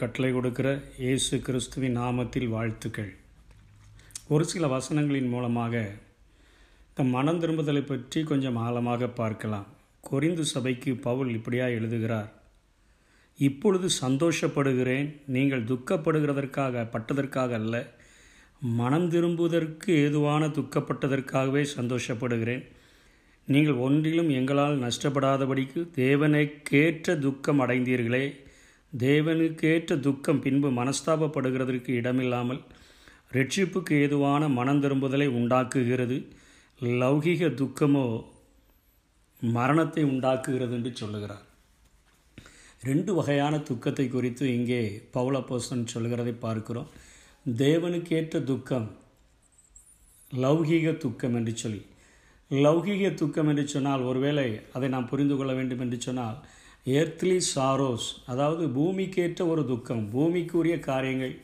கட்டளை கொடுக்கிற இயேசு கிறிஸ்துவின் நாமத்தில் வாழ்த்துக்கள். ஒரு சில வசனங்களின் மூலமாக இந்த மனம் திரும்புதலை பற்றி கொஞ்சம் ஆழமாக பார்க்கலாம். கொரிந்து சபைக்கு பவுல் இப்படியா எழுதுகிறார் இப்பொழுது சந்தோஷப்படுகிறேன் நீங்கள் துக்கப்படுகிறதற்காக பட்டதற்காக அல்ல மனம் திரும்புவதற்கு ஏதுவான துக்கப்பட்டதற்காகவே சந்தோஷப்படுகிறேன். நீங்கள் ஒன்றிலும் எங்களால் நஷ்டப்படாதபடிக்கு தேவனுக்கேற்ற துக்கம் அடைந்தீர்களே தேவனுக்கேற்ற துக்கம் பின்பு மனஸ்தாபப்படுகிறதற்கு இடமில்லாமல் ரட்சிப்புக்கு ஏதுவான மனம் திரும்புதலை உண்டாக்குகிறது. லௌகிக துக்கமோ மரணத்தை உண்டாக்குகிறது என்று சொல்லுகிறார். ரெண்டு வகையான துக்கத்தை குறித்து இங்கே பவுலப்போசன் சொல்கிறதை பார்க்கிறோம். தேவனுக்கேற்ற துக்கம் லௌகீக துக்கம் என்று சொல்லி. லௌகீக துக்கம் என்று சொன்னால் ஒருவேளை அதை நாம் புரிந்து கொள்ள வேண்டும் என்று சொன்னால் ஏர்த்லி சாரோஸ் அதாவது பூமிக்கேற்ற ஒரு துக்கம் பூமிக்குரிய காரியங்கள்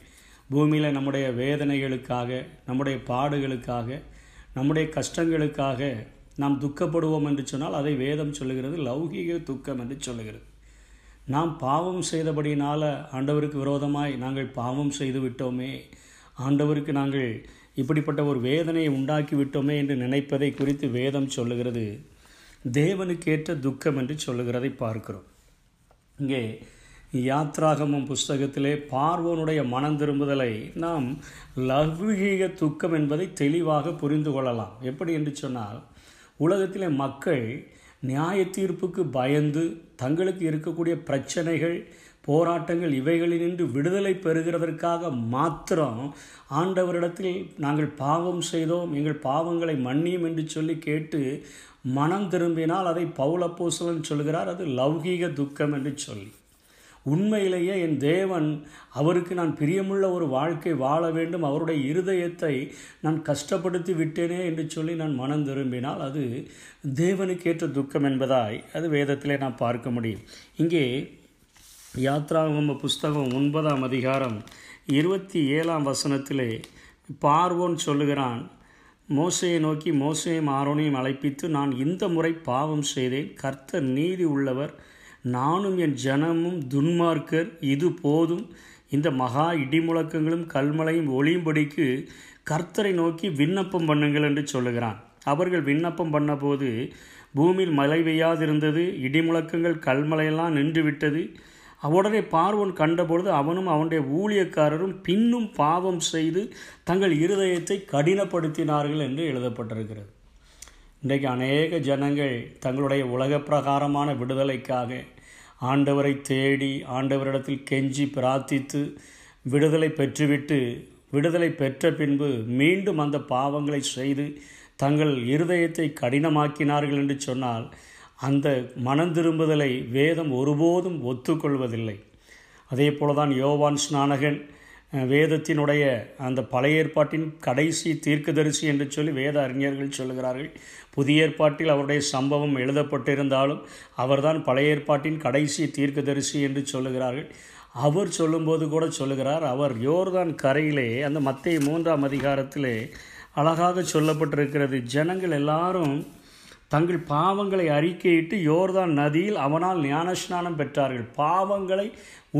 பூமியில் நம்முடைய வேதனைகளுக்காக நம்முடைய பாடுகளுக்காக நம்முடைய கஷ்டங்களுக்காக நாம் துக்கப்படுவோம் என்று சொன்னால் அதை வேதம் சொல்லுகிறது லௌகீக துக்கம் என்று சொல்லுகிறது. நாம் பாவம் செய்தபடியினால் ஆண்டவருக்கு விரோதமாய் நாங்கள் பாவம் செய்து விட்டோமே ஆண்டவருக்கு நாங்கள் இப்படிப்பட்ட ஒரு வேதனையை உண்டாக்கி விட்டோமே என்று நினைப்பதை குறித்து வேதம் சொல்லுகிறது. தேவனுக்கேற்ற துக்கம் என்று சொல்லுகிறதை பார்க்கிறோம். இங்கே யாத்ராகமம் புஸ்தகத்திலே பார்வோனுடைய மனம் திரும்புதலை நாம் லௌகீக துக்கம் என்பதை தெளிவாக புரிந்து கொள்ளலாம். எப்படி என்று சொன்னால் உலகத்திலே மக்கள் நியாய தீர்ப்புக்கு பயந்து தங்களுக்கு இருக்கக்கூடிய பிரச்சனைகள் போராட்டங்கள் இவைகளினின்று விடுதலை பெறுகிறதற்காக மாத்திரம் ஆண்டவரிடத்தில் நாங்கள் பாவம் செய்தோம் எங்கள் பாவங்களை மன்னியும் என்று சொல்லி கேட்டு மனம் திரும்பினால் அதை பௌலப்போசலன் சொல்கிறார் அது லௌகீக துக்கம் என்று சொல்லி. உண்மையிலேயே என் தேவன் அவருக்கு நான் பிரியமுள்ள ஒரு வாழ்க்கை வாழ வேண்டும் அவருடைய இருதயத்தை நான் கஷ்டப்படுத்தி விட்டேனே என்று சொல்லி நான் மனம் திரும்பினால் அது தேவனுக்கேற்ற துக்கம் என்பதாய் அது வேதத்திலே நான் பார்க்க முடியும். இங்கே யாத்ராகம புஸ்தகம் ஒன்பதாம் அதிகாரம் இருபத்தி ஏழாம் வசனத்திலே பார்வோன் சொல்லுகிறான் மோசையை நோக்கி மோசையும் ஆரோனையும் அழைப்பித்து நான் இந்த முறை பாவம் செய்தேன். கர்த்தர் நீதி உள்ளவர். நானும் என் ஜனமும் துன்மார்க்கர். இது போதும். இந்த மகா இடிமுழக்கங்களும் கல்மலையும் ஒளியும்படிக்கு கர்த்தரை நோக்கி விண்ணப்பம் பண்ணுங்கள் என்று சொல்லுகிறான். அவர்கள் விண்ணப்பம் பண்ணபோது பூமியில் மழை பெய்யாதிருந்தது. இடிமுழக்கங்கள் கல்மலையெல்லாம் நின்று விட்டது உடனே பார்வன் கண்டபொழுது அவனும் அவனுடைய ஊழியக்காரரும் பின்னும் பாவம் செய்து தங்கள் இருதயத்தை கடினப்படுத்தினார்கள் என்று எழுதப்பட்டிருக்கிறது. இன்றைக்கு அநேக ஜனங்கள் தங்களுடைய உலக பிரகாரமான விடுதலைக்காக ஆண்டவரை தேடி ஆண்டவரிடத்தில் கெஞ்சி பிரார்த்தித்து விடுதலை பெற்றுவிட்டு விடுதலை பெற்ற பின்பு மீண்டும் அந்த பாவங்களை செய்து தங்கள் இருதயத்தை கடினமாக்கினார்கள் என்று சொன்னால் அந்த மனம் திரும்புதலை வேதம் ஒருபோதும் ஒத்துக்கொள்வதில்லை. அதே போல தான் யோவான் ஸ்நானகன் வேதத்தினுடைய அந்த பழைய ஏற்பாட்டின் கடைசி தீர்க்கதரிசி என்று சொல்லி வேத அறிஞர்கள் சொல்கிறார்கள் புதிய ஏற்பாட்டில் அவருடைய சம்பவம் எழுதப்பட்டிருந்தாலும் அவர்தான் பழைய ஏற்பாட்டின் கடைசி தீர்க்கதரிசி என்று சொல்லுகிறார்கள். அவர் சொல்லும்போது கூட சொல்லுகிறார் அவர் யோர்தான் கரையிலே அந்த மத்திய மூன்றாம் அதிகாரத்திலே அழகாக சொல்லப்பட்டிருக்கிறது ஜனங்கள் எல்லாரும் தங்கள் பாவங்களை அறிக்கையிட்டு யோர்தான் நதியில் அவனால் ஞானஸ்நானம் பெற்றார்கள். பாவங்களை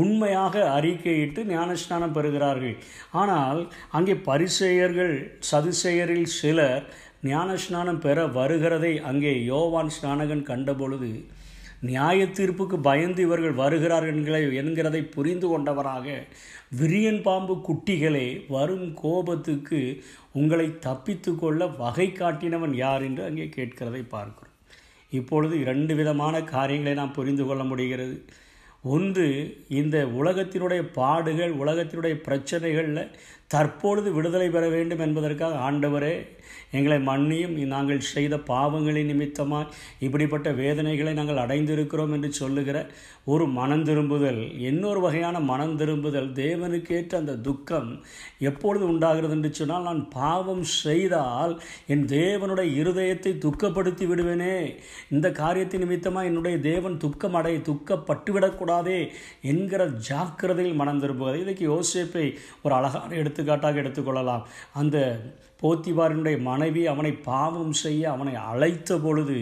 உண்மையாக அறிக்கையிட்டு ஞானஸ்நானம் பெறுகிறார்கள். ஆனால் அங்கே பரிசெயர்கள் சதுசெயரில் சிலர் ஞானஸ்நானம் பெற வருகிறதை அங்கே யோவான் ஸ்நானகன் கண்டபொழுது நியாய தீர்ப்புக்கு பயந்து இவர்கள் வருகிறார்கள் என்கிறதை புரிந்து கொண்டவராக விரியன் பாம்பு குட்டிகளே வரும் கோபத்துக்கு உங்களை தப்பித்து கொள்ள வகை காட்டினவன் யார் என்று அங்கே கேட்கிறதை பார்க்கிறோம். இப்பொழுது இரண்டு விதமான காரியங்களை நாம் புரிந்து கொள்ள முடிகிறது. ஒன்று இந்த உலகத்தினுடைய பாடுகள் உலகத்தினுடைய பிரச்சனைகளில் தற்பொழுது விடுதலை பெற வேண்டும் என்பதற்காக ஆண்டவரே எங்களை மன்னியும். நாங்கள் செய்த பாவங்களின் நிமித்தமாக இப்படிப்பட்ட வேதனைகளை நாங்கள் அடைந்திருக்கிறோம் என்று சொல்லுகிற ஒரு மனம் திரும்புதல் இன்னொரு வகையான மனம் திரும்புதல் தேவனுக்கேற்ற அந்த துக்கம் எப்பொழுது உண்டாகிறது என்று சொன்னால் நான் பாவம் செய்தால் என் தேவனுடைய இருதயத்தை துக்கப்படுத்தி விடுவேனே. இந்த காரியத்தின் நிமித்தமாக என்னுடைய தேவன் துக்கம் அடை துக்கப்பட்டுவிடக்கூடாதே என்கிற ஜாக்கிரதையில் மனம் திரும்புவது இதுக்கு யோசிப்பை ஒரு அழகான எடுத்து எடுத்துக்காட்டாக எடுத்துக்கொள்ளலாம். அந்த போத்திபாரினுடைய மனைவி அவனை பாவம் செய்ய அவனை அழைத்த பொழுது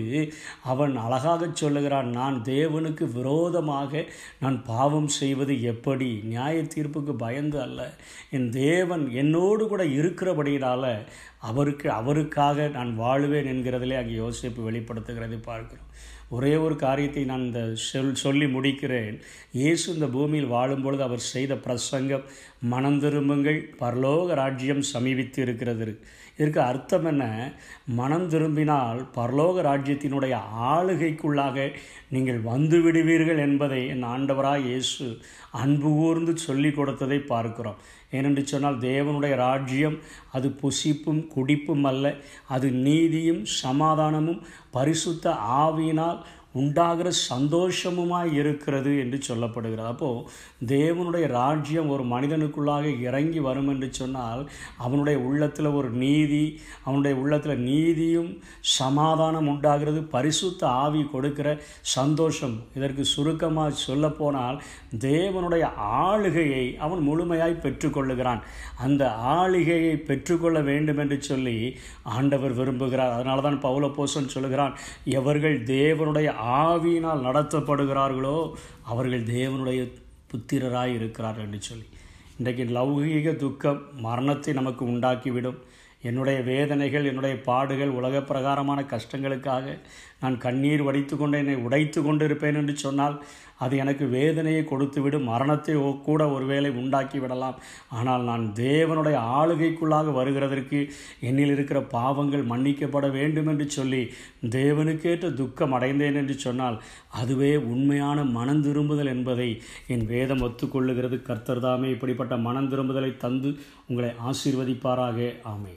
அவன் அழகாக சொல்லுகிறான் நான் தேவனுக்கு விரோதமாக நான் பாவம் செய்வது எப்படி? நியாய தீர்ப்புக்கு பயந்து அல்ல. என் தேவன் என்னோடு கூட இருக்கிறபடியினால் அவருக்கு அவருக்காக நான் வாழுவேன் என்கிறதிலே அங்கே யோசிப்பு வெளிப்படுத்துகிறதை பார்க்கிறோம். ஒரே ஒரு காரியத்தை நான் இந்த சொல் சொல்லி முடிக்கிறேன். இயேசு இந்த பூமியில் வாழும்பொழுது அவர் செய்த பிரசங்கம் மனம் திரும்புங்கள் பரலோக ராஜ்யம் சமீபித்து இருக்கிறது. இதற்கு அர்த்தம் என்ன? மனம் திரும்பினால் பரலோக ராஜ்யத்தினுடைய ஆளுகைக்குள்ளாக நீங்கள் வந்து விடுவீர்கள் என்பதை என் ஆண்டவராக இயேசு அன்பு கூர்ந்து சொல்லி கொடுத்ததை பார்க்கிறோம். ஏனென்று சொன்னால் தேவனுடைய ராஜ்யம் அது புசிப்பும் குடிப்பும் அல்ல. அது நீதியும் சமாதானமும் பரிசுத்த ஆவியினால் உண்டாகிற சந்தோஷமுமாய் இருக்கிறது என்று சொல்லப்படுகிறது. அப்போது தேவனுடைய ராஜ்யம் ஒரு மனிதனுக்குள்ளாக இறங்கி வரும் என்று சொன்னால் அவனுடைய உள்ளத்தில் ஒரு நீதி அவனுடைய உள்ளத்தில் நீதியும் சமாதானம் உண்டாகிறது. பரிசுத்த ஆவி கொடுக்கிற சந்தோஷம். இதற்கு சுருக்கமாக சொல்லப்போனால் தேவனுடைய ஆளுகையை அவன் முழுமையாய் பெற்றுக்கொள்ளுகிறான். அந்த ஆளுகையை பெற்றுக்கொள்ள வேண்டும் என்று சொல்லி ஆண்டவர் விரும்புகிறார். அதனால தான் பவுல சொல்லுகிறான் எவர்கள் தேவனுடைய ஆவியினால் நடத்தப்படுகிறார்களோ அவர்கள் தேவனுடைய புத்திரராய் இருக்கிறார்கள் என்று சொல்லி. இன்றைக்கு லௌகீக துக்கம் மரணத்தை நமக்கு உண்டாக்கிவிடும். என்னுடைய வேதனைகள் என்னுடைய பாடுகள் உலக பிரகாரமான கஷ்டங்களுக்காக நான் கண்ணீர் வடித்து கொண்டு என்னை உடைத்து கொண்டிருப்பேன் என்று சொன்னால் அது எனக்கு வேதனையை கொடுத்துவிடும் மரணத்தை கூட ஒருவேளை உண்டாக்கி விடலாம். ஆனால் நான் தேவனுடைய ஆளுகைக்குள்ளாக வருகிறதற்கு என்னில் இருக்கிற பாவங்கள் மன்னிக்கப்பட வேண்டும் என்று சொல்லி தேவனுக்கேற்ற துக்கம் அடைந்தேன் என்று சொன்னால் அதுவே உண்மையான மனம் திரும்புதல் என்பதை என் வேதம் ஒத்துக்கொள்ளுகிறது. கர்த்தர் தாமே இப்படிப்பட்ட மனம் திரும்புதலை தந்து உங்களை ஆசீர்வதிப்பாராக. ஆமை